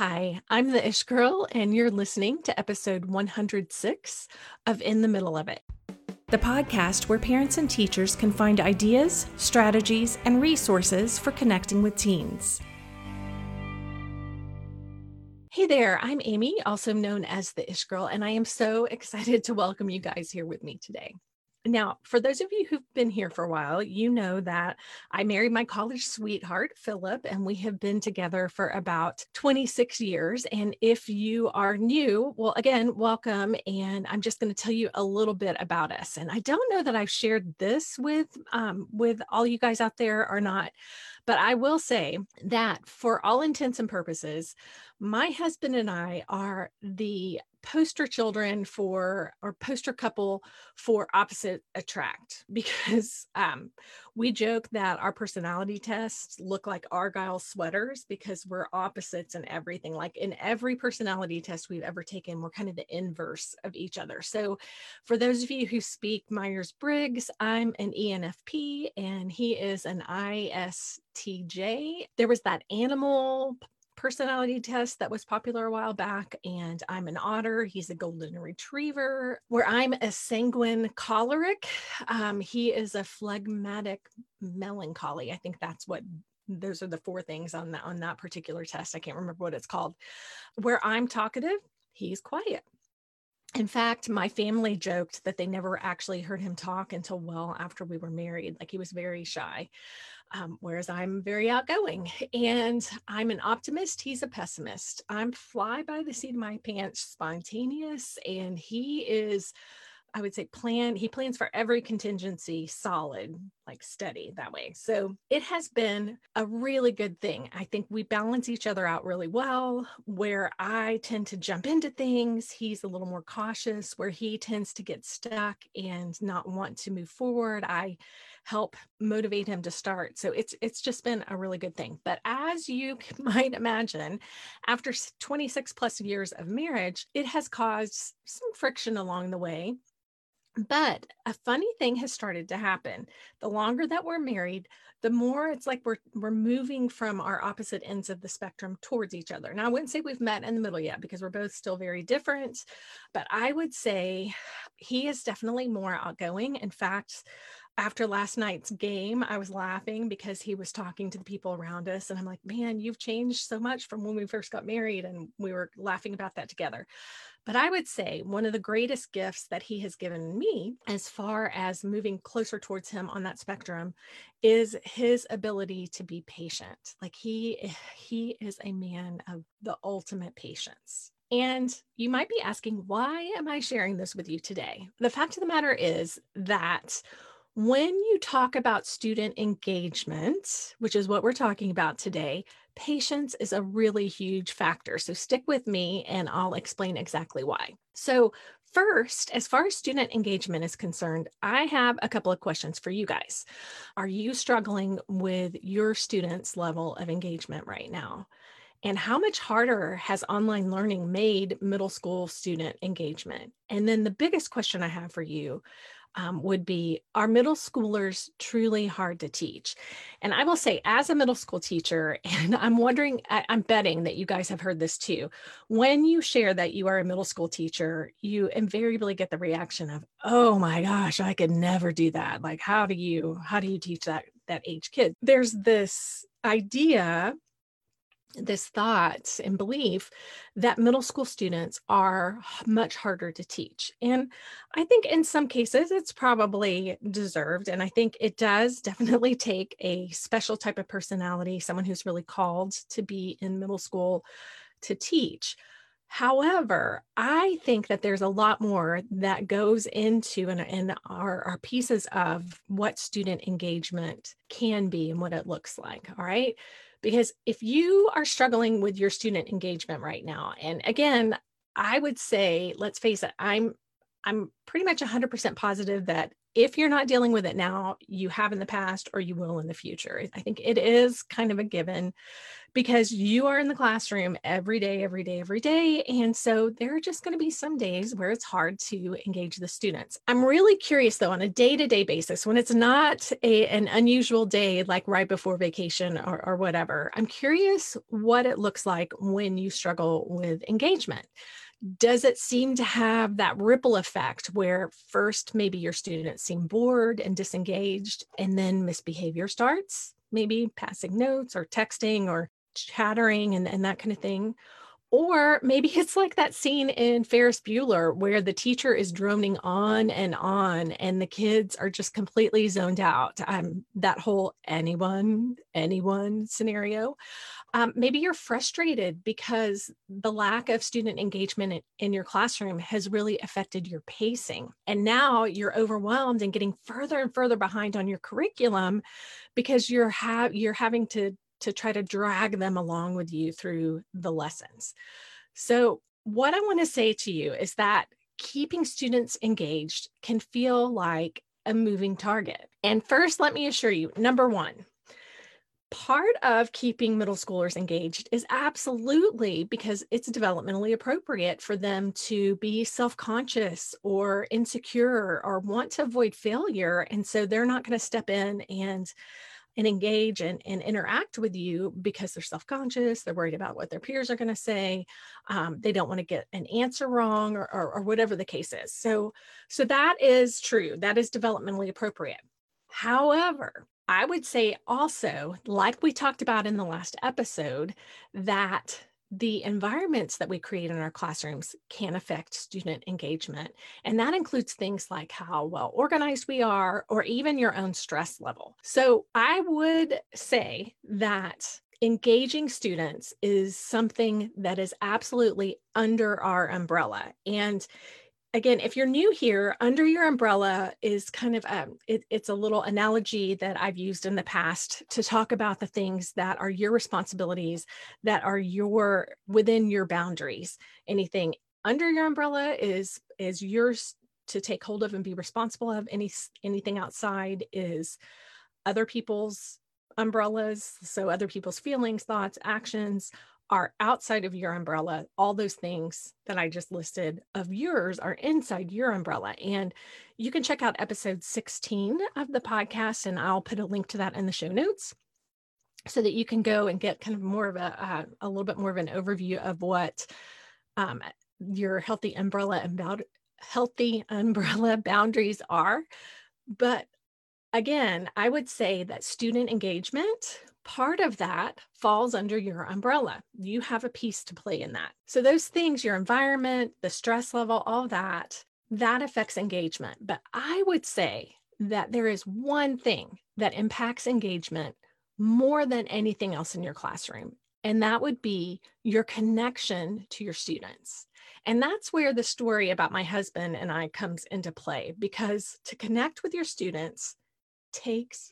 Hi, I'm the Ish Girl, and you're listening to episode 106 of In the Middle of It, the podcast where parents and teachers can find ideas, strategies, and resources for connecting with teens. Hey there, I'm Amy, also known as the Ish Girl, and I am so excited to welcome you guys here with me today. Now, for those of you who've been here for a while, you know that I married my college sweetheart, Philip, and we have been together for about 26 years. And if you are new, well, again, welcome. And I'm just going to tell you a little bit about us. And I don't know that I've shared this with um, with all you guys out there or not, but I will say that for all intents and purposes, my husband and I are the poster children for or poster couple for opposite attract because um, we joke that our personality tests look like argyle sweaters because we're opposites in everything. Like in every personality test we've ever taken we're kind of the inverse of each other. So for those of you who speak myers-briggs i'm an enfp and he is an istj there was that animal personality test that was popular a while back. And I'm an otter. He's a golden retriever. Where I'm a sanguine choleric. Um, he is a phlegmatic melancholy. I think that's what those are the four things on that on that particular test. I can't remember what it's called. Where I'm talkative, he's quiet. In fact, my family joked that they never actually heard him talk until well after we were married. Like he was very shy um, whereas I'm very outgoing and I'm an optimist. He's a pessimist. I'm fly by the seat of my pants, spontaneous, and he is, I would say, plan. He plans for every contingency, solid, like steady that way. So it has been a really good thing. I think we balance each other out really well. Where I tend to jump into things, he's a little more cautious. Where he tends to get stuck and not want to move forward, I help motivate him to start. So it's it's just been a really good thing. But as you might imagine, after 26 plus years of marriage, it has caused some friction along the way. But a funny thing has started to happen. The longer that we're married, the more it's like we're we're moving from our opposite ends of the spectrum towards each other. Now I wouldn't say we've met in the middle yet because we're both still very different, but I would say he is definitely more outgoing. In fact, after last night's game, I was laughing because he was talking to the people around us. And I'm like, man, you've changed so much from when we first got married. And we were laughing about that together. But I would say one of the greatest gifts that he has given me, as far as moving closer towards him on that spectrum, is his ability to be patient. Like he he is a man of the ultimate patience. And you might be asking, why am I sharing this with you today? The fact of the matter is that when you talk about student engagement, which is what we're talking about today, patience is a really huge factor. So stick with me and I'll explain exactly why. So, first, as far as student engagement is concerned, I have a couple of questions for you guys. Are you struggling with your students' level of engagement right now? And how much harder has online learning made middle school student engagement? And then the biggest question I have for you um, would be Are middle schoolers truly hard to teach? And I will say, as a middle school teacher, and I'm wondering, I, I'm betting that you guys have heard this too. When you share that you are a middle school teacher, you invariably get the reaction of, Oh my gosh, I could never do that. Like, how do you, how do you teach that? that age kid there's this idea this thought and belief that middle school students are much harder to teach. And I think in some cases it's probably deserved. And I think it does definitely take a special type of personality, someone who's really called to be in middle school to teach. However, I think that there's a lot more that goes into and, and our, our pieces of what student engagement can be and what it looks like. All right because if you are struggling with your student engagement right now and again i would say let's face it i'm i'm pretty much 100% positive that if you're not dealing with it now, you have in the past or you will in the future. I think it is kind of a given because you are in the classroom every day, every day, every day. And so there are just going to be some days where it's hard to engage the students. I'm really curious though, on a day to day basis, when it's not a, an unusual day like right before vacation or, or whatever, I'm curious what it looks like when you struggle with engagement does it seem to have that ripple effect where first maybe your students seem bored and disengaged and then misbehavior starts maybe passing notes or texting or chattering and, and that kind of thing. Or maybe it's like that scene in Ferris Bueller where the teacher is droning on and on and the kids are just completely zoned out. Um, that whole anyone, anyone scenario. Um, maybe you're frustrated because the lack of student engagement in, your classroom has really affected your pacing. And now you're overwhelmed and getting further and further behind on your curriculum because you're ha- you're having to to try to drag them along with you through the lessons. So, what I want to say to you is that keeping students engaged can feel like a moving target. And first, let me assure you number one, part of keeping middle schoolers engaged is absolutely because it's developmentally appropriate for them to be self conscious or insecure or want to avoid failure. And so they're not going to step in and and engage and, and interact with you because they're self-conscious they're worried about what their peers are going to say um, they don't want to get an answer wrong or, or, or whatever the case is so so that is true that is developmentally appropriate however i would say also like we talked about in the last episode that the environments that we create in our classrooms can affect student engagement. And that includes things like how well organized we are, or even your own stress level. So I would say that engaging students is something that is absolutely under our umbrella. And again, if you're new here, under your umbrella is kind of a, um, it, it's a little analogy that I've used in the past to talk about the things that are your responsibilities, that are your within your boundaries. Anything under your umbrella is is yours to take hold of and be responsible of. Any anything outside is other people's umbrellas, so other people's feelings, thoughts, actions are outside of your umbrella. All those things that I just listed of yours are inside your umbrella. And you can check out episode 16 of the podcast, and I'll put a link to that in the show notes so that you can go and get kind of more of a, uh, a little bit more of an overview of what um, your healthy umbrella and bound- healthy umbrella boundaries are. But again, I would say that student engagement part of that falls under your umbrella. You have a piece to play in that. So, those things, your environment, the stress level, all that, that affects engagement. But I would say that there is one thing that impacts engagement more than anything else in your classroom, and that would be your connection to your students. And that's where the story about my husband and I comes into play because to connect with your students takes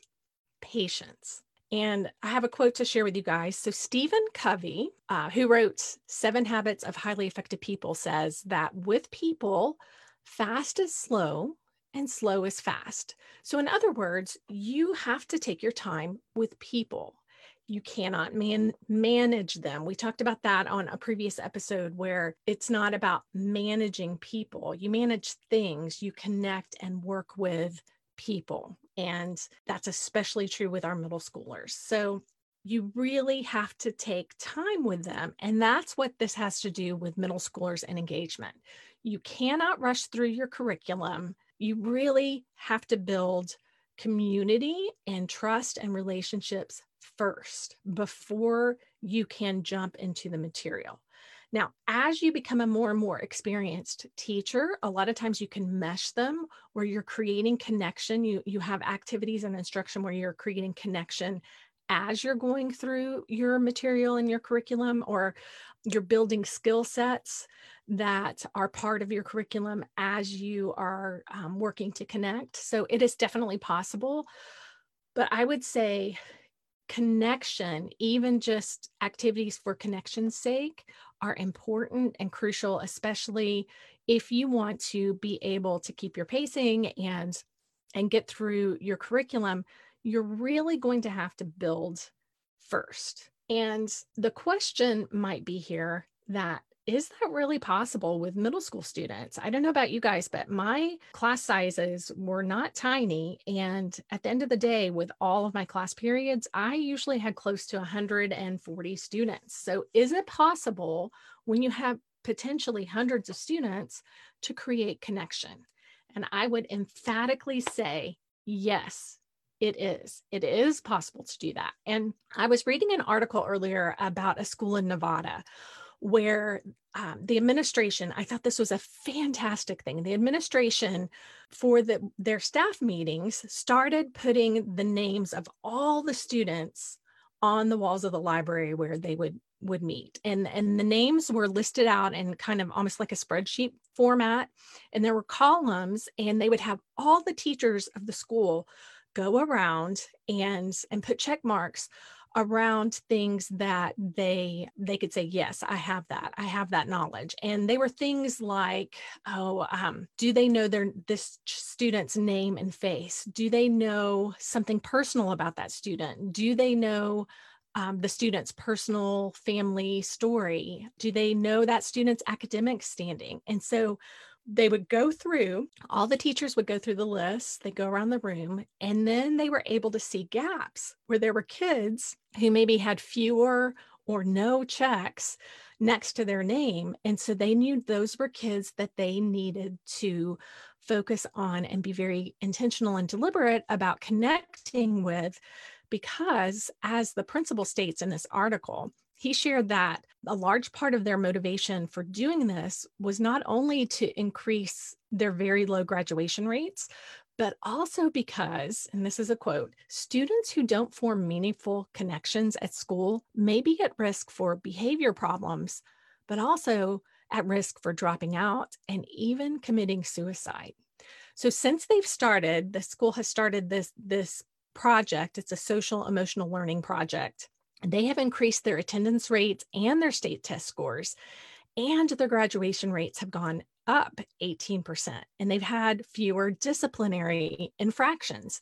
patience. And I have a quote to share with you guys. So, Stephen Covey, uh, who wrote Seven Habits of Highly Effective People, says that with people, fast is slow and slow is fast. So, in other words, you have to take your time with people. You cannot man- manage them. We talked about that on a previous episode where it's not about managing people. You manage things, you connect and work with people. And that's especially true with our middle schoolers. So you really have to take time with them. And that's what this has to do with middle schoolers and engagement. You cannot rush through your curriculum. You really have to build community and trust and relationships first before you can jump into the material. Now, as you become a more and more experienced teacher, a lot of times you can mesh them where you're creating connection. You, you have activities and instruction where you're creating connection as you're going through your material and your curriculum, or you're building skill sets that are part of your curriculum as you are um, working to connect. So it is definitely possible. But I would say connection, even just activities for connection's sake, are important and crucial, especially if you want to be able to keep your pacing and and get through your curriculum, you're really going to have to build first. And the question might be here that is that really possible with middle school students? I don't know about you guys, but my class sizes were not tiny. And at the end of the day, with all of my class periods, I usually had close to 140 students. So, is it possible when you have potentially hundreds of students to create connection? And I would emphatically say, yes, it is. It is possible to do that. And I was reading an article earlier about a school in Nevada where um, the administration i thought this was a fantastic thing. The administration for the, their staff meetings started putting the names of all the students on the walls of the library where they would would meet. And and the names were listed out in kind of almost like a spreadsheet format. And there were columns and they would have all the teachers of the school go around and and put check marks around things that they they could say yes i have that. I have that knowledge. And they were things like oh um, do they know their this student's name and face? Do they know something personal about that student? Do they know um, the student's personal family story? Do they know that student's academic standing? And so they would go through, all the teachers would go through the list, they go around the room, and then they were able to see gaps where there were kids who maybe had fewer or no checks next to their name. And so they knew those were kids that they needed to focus on and be very intentional and deliberate about connecting with because as the principal states in this article he shared that a large part of their motivation for doing this was not only to increase their very low graduation rates, but also because, and this is a quote, students who don't form meaningful connections at school may be at risk for behavior problems, but also at risk for dropping out and even committing suicide. So since they've started, the school has started this, this project. It's a social emotional learning project they have increased their attendance rates and their state test scores, and their graduation rates have gone up 18%, and they've had fewer disciplinary infractions.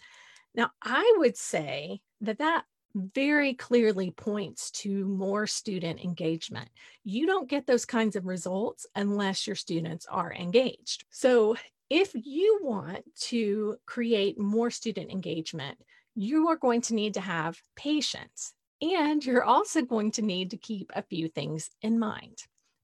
Now, I would say that that very clearly points to more student engagement. You don't get those kinds of results unless your students are engaged. So, if you want to create more student engagement, you are going to need to have patience and you're also going to need to keep a few things in mind.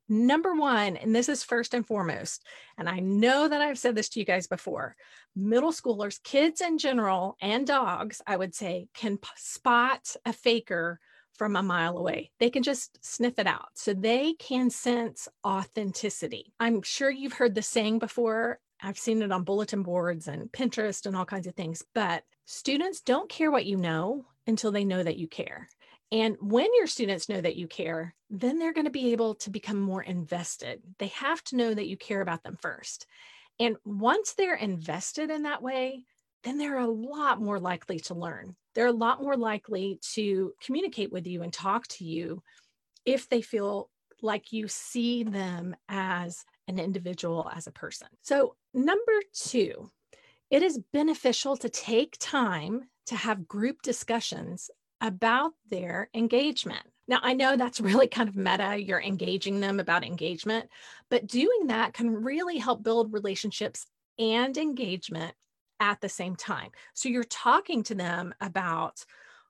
Number one, and this is first and foremost, and I know that I've said this to you guys before middle schoolers, kids in general, and dogs, I would say, can spot a faker from a mile away. They can just sniff it out. So they can sense authenticity. I'm sure you've heard the saying before. I've seen it on bulletin boards and Pinterest and all kinds of things, but students don't care what you know until they know that you care. And when your students know that you care, then they're going to be able to become more invested. They have to know that you care about them first. And once they're invested in that way, then they're a lot more likely to learn. They're a lot more likely to communicate with you and talk to you if they feel like you see them as an individual, as a person. So, number two, it is beneficial to take time to have group discussions about their engagement. Now, I know that's really kind of meta. You're engaging them about engagement, but doing that can really help build relationships and engagement at the same time. So you're talking to them about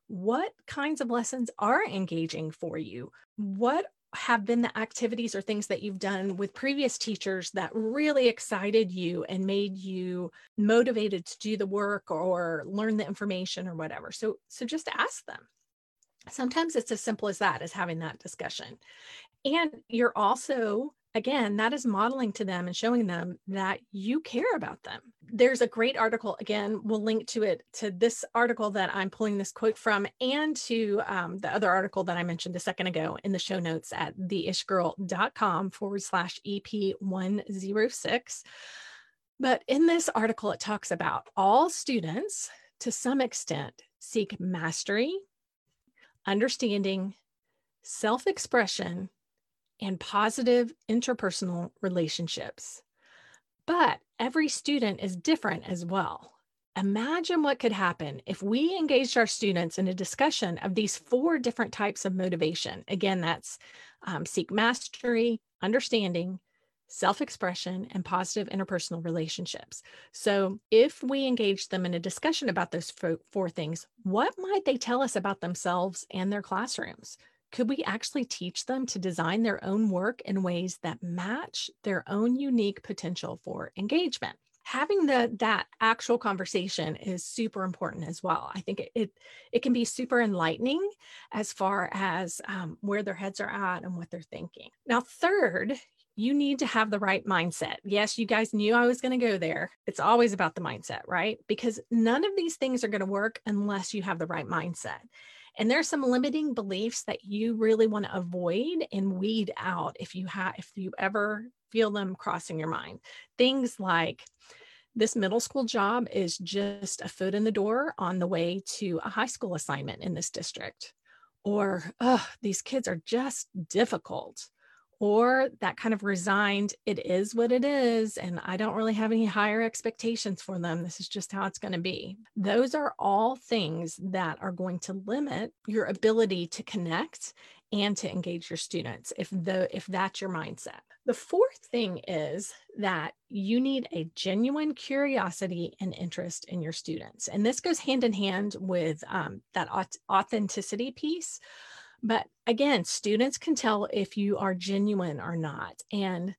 what kinds of lessons are engaging for you? What have been the activities or things that you've done with previous teachers that really excited you and made you motivated to do the work or learn the information or whatever. So so just ask them. Sometimes it's as simple as that as having that discussion. And you're also again, that is modeling to them and showing them that you care about them. There's a great article, again, we'll link to it to this article that I'm pulling this quote from and to um, the other article that I mentioned a second ago in the show notes at theishgirl.com forward slash EP106. But in this article, it talks about all students to some extent seek mastery, understanding, self expression, and positive interpersonal relationships. But every student is different as well. imagine what could happen if we engaged our students in a discussion of these four different types of motivation. Again, that's um, seek mastery, understanding, self expression, and positive interpersonal relationships. So, if we engage them in a discussion about those four things, what might they tell us about themselves and their classrooms? Could we actually teach them to design their own work in ways that match their own unique potential for engagement? having the that actual conversation is super important as well. I think it it, it can be super enlightening as far as um, where their heads are at and what they're thinking. Now third you need to have the right mindset. Yes you guys knew i was going to go there. It's always about the mindset right? Because none of these things are going to work unless you have the right mindset and there's some limiting beliefs that you really want to avoid and weed out if you have if you ever feel them crossing your mind things like this middle school job is just a foot in the door on the way to a high school assignment in this district. Or, oh, these kids are just difficult. Or that kind of resigned, it is what it is. And I don't really have any higher expectations for them. This is just how it's going to be. Those are all things that are going to limit your ability to connect and to engage your students if the if that's your mindset the fourth thing is that you need a genuine curiosity and interest in your students. And this goes hand in hand with um, that authenticity piece. But again, students can tell if you are genuine or not. And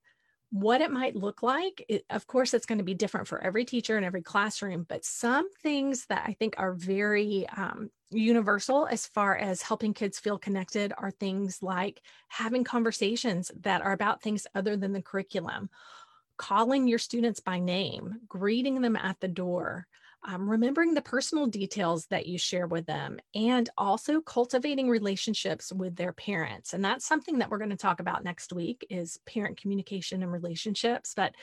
what it might look like, it, of course, it's going to be different for every teacher and every classroom, but some things that I think are very um, universal as far as helping kids feel connected are things like having conversations that are about things other than the curriculum, calling your students by name, greeting them at the door, um, remembering the personal details that you share with them and also cultivating relationships with their parents. And that's something that we're going to talk about next week is parent communication and relationships. But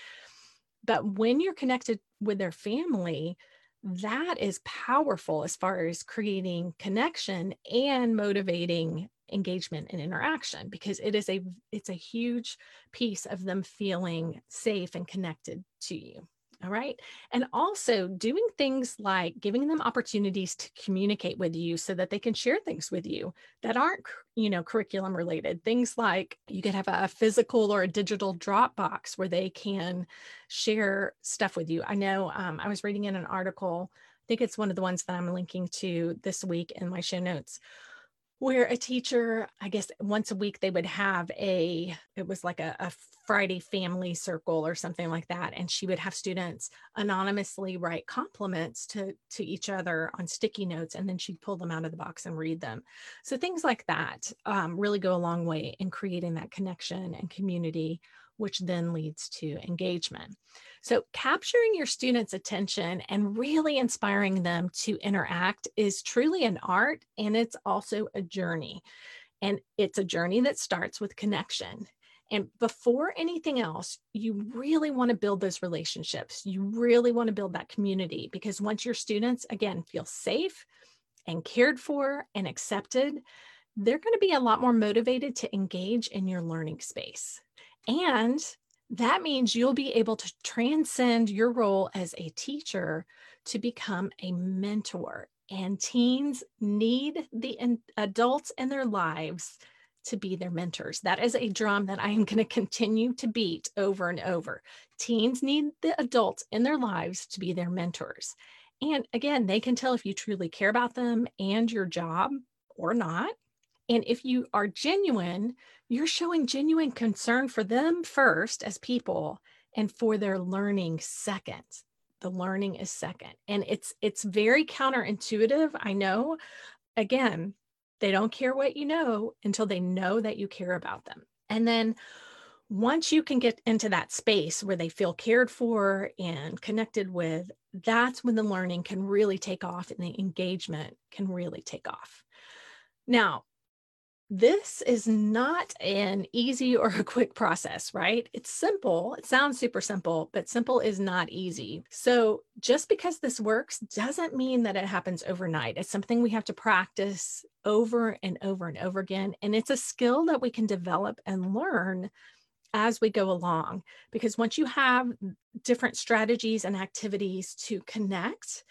but when you're connected with their family that is powerful as far as creating connection and motivating engagement and interaction because it is a it's a huge piece of them feeling safe and connected to you all right. And also doing things like giving them opportunities to communicate with you so that they can share things with you that aren't, you know, curriculum related. Things like you could have a physical or a digital Dropbox where they can share stuff with you. I know um, I was reading in an article, I think it's one of the ones that I'm linking to this week in my show notes where a teacher, I guess once a week, they would have a, it was like a, a, Friday family circle or something like that. And she would have students anonymously write compliments to, to each other on sticky notes, and then she'd pull them out of the box and read them. So things like that um, really go a long way in creating that connection and community which then leads to engagement. So, capturing your students' attention and really inspiring them to interact is truly an art and it's also a journey. And it's a journey that starts with connection. And before anything else, you really want to build those relationships. You really want to build that community because once your students, again, feel safe and cared for and accepted, they're going to be a lot more motivated to engage in your learning space. And that means you'll be able to transcend your role as a teacher to become a mentor. And teens need the adults in their lives to be their mentors. That is a drum that I am going to continue to beat over and over. Teens need the adults in their lives to be their mentors. And again, they can tell if you truly care about them and your job or not. And if you are genuine, you're showing genuine concern for them first as people and for their learning second. The learning is second. And it's it's very counterintuitive, I know. Again, they don't care what you know until they know that you care about them. And then once you can get into that space where they feel cared for and connected with, that's when the learning can really take off and the engagement can really take off. Now, this is not an easy or a quick process, right? It's simple. It sounds super simple, but simple is not easy. So, just because this works doesn't mean that it happens overnight. It's something we have to practice over and over and over again. And it's a skill that we can develop and learn as we go along. Because once you have different strategies and activities to connect,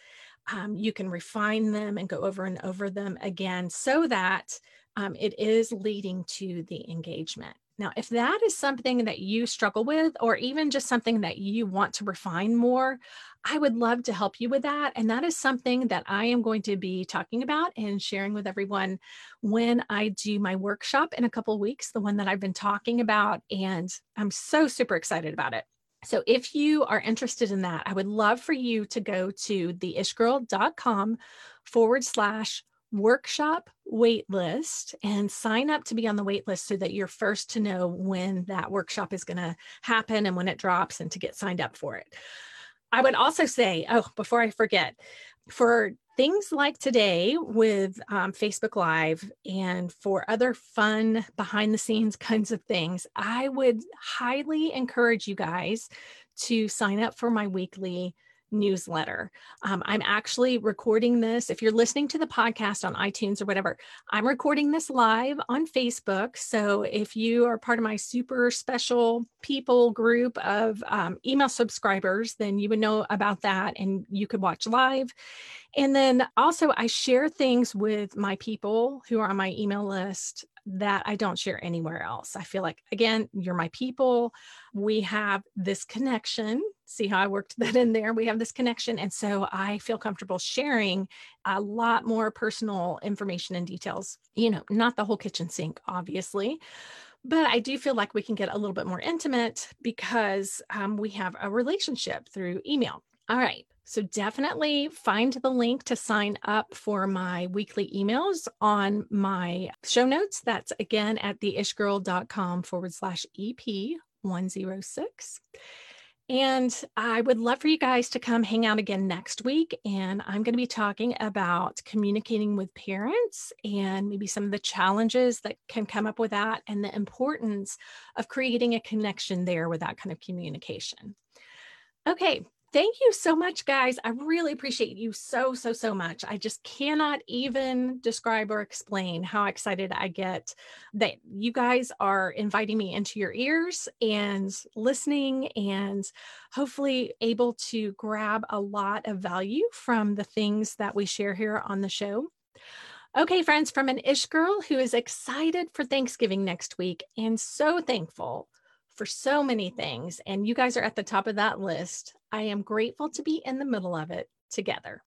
um, you can refine them and go over and over them again so that um, it is leading to the engagement. Now, if that is something that you struggle with, or even just something that you want to refine more, I would love to help you with that. And that is something that I am going to be talking about and sharing with everyone when I do my workshop in a couple weeks, the one that I've been talking about. And I'm so super excited about it. So if you are interested in that, I would love for you to go to theishgirl.com forward slash workshop waitlist and sign up to be on the waitlist so that you're first to know when that workshop is going to happen and when it drops and to get signed up for it. I would also say, oh, before I forget, for things like today with um, Facebook Live and for other fun behind the scenes kinds of things, I would highly encourage you guys to sign up for my weekly newsletter. Um, I'm actually recording this. If you're listening to the podcast on iTunes or whatever, I'm recording this live on Facebook. So if you are part of my super special people group of um, email subscribers, then you would know about that and you could watch live. And then also, I share things with my people who are on my email list that I don't share anywhere else. I feel like, again, you're my people. We have this connection. See how I worked that in there? We have this connection. And so I feel comfortable sharing a lot more personal information and details. You know, not the whole kitchen sink, obviously. But I do feel like we can get a little bit more intimate because um, we have a relationship through email. All right. So definitely find the link to sign up for my weekly emails on my show notes. That's again at theishgirl.com forward slash EP 106. And I would love for you guys to come hang out again next week. And I'm going to be talking about communicating with parents and maybe some of the challenges that can come up with that and the importance of creating a connection there with that kind of communication. Okay, Thank you so much, guys. I really appreciate you so, so, so much. I just cannot even describe or explain how excited I get that you guys are inviting me into your ears and listening and hopefully able to grab a lot of value from the things that we share here on the show. Okay, friends, from an Ish girl who is excited for Thanksgiving next week and so thankful for so many things. And you guys are at the top of that list. I am grateful to be in the middle of it together.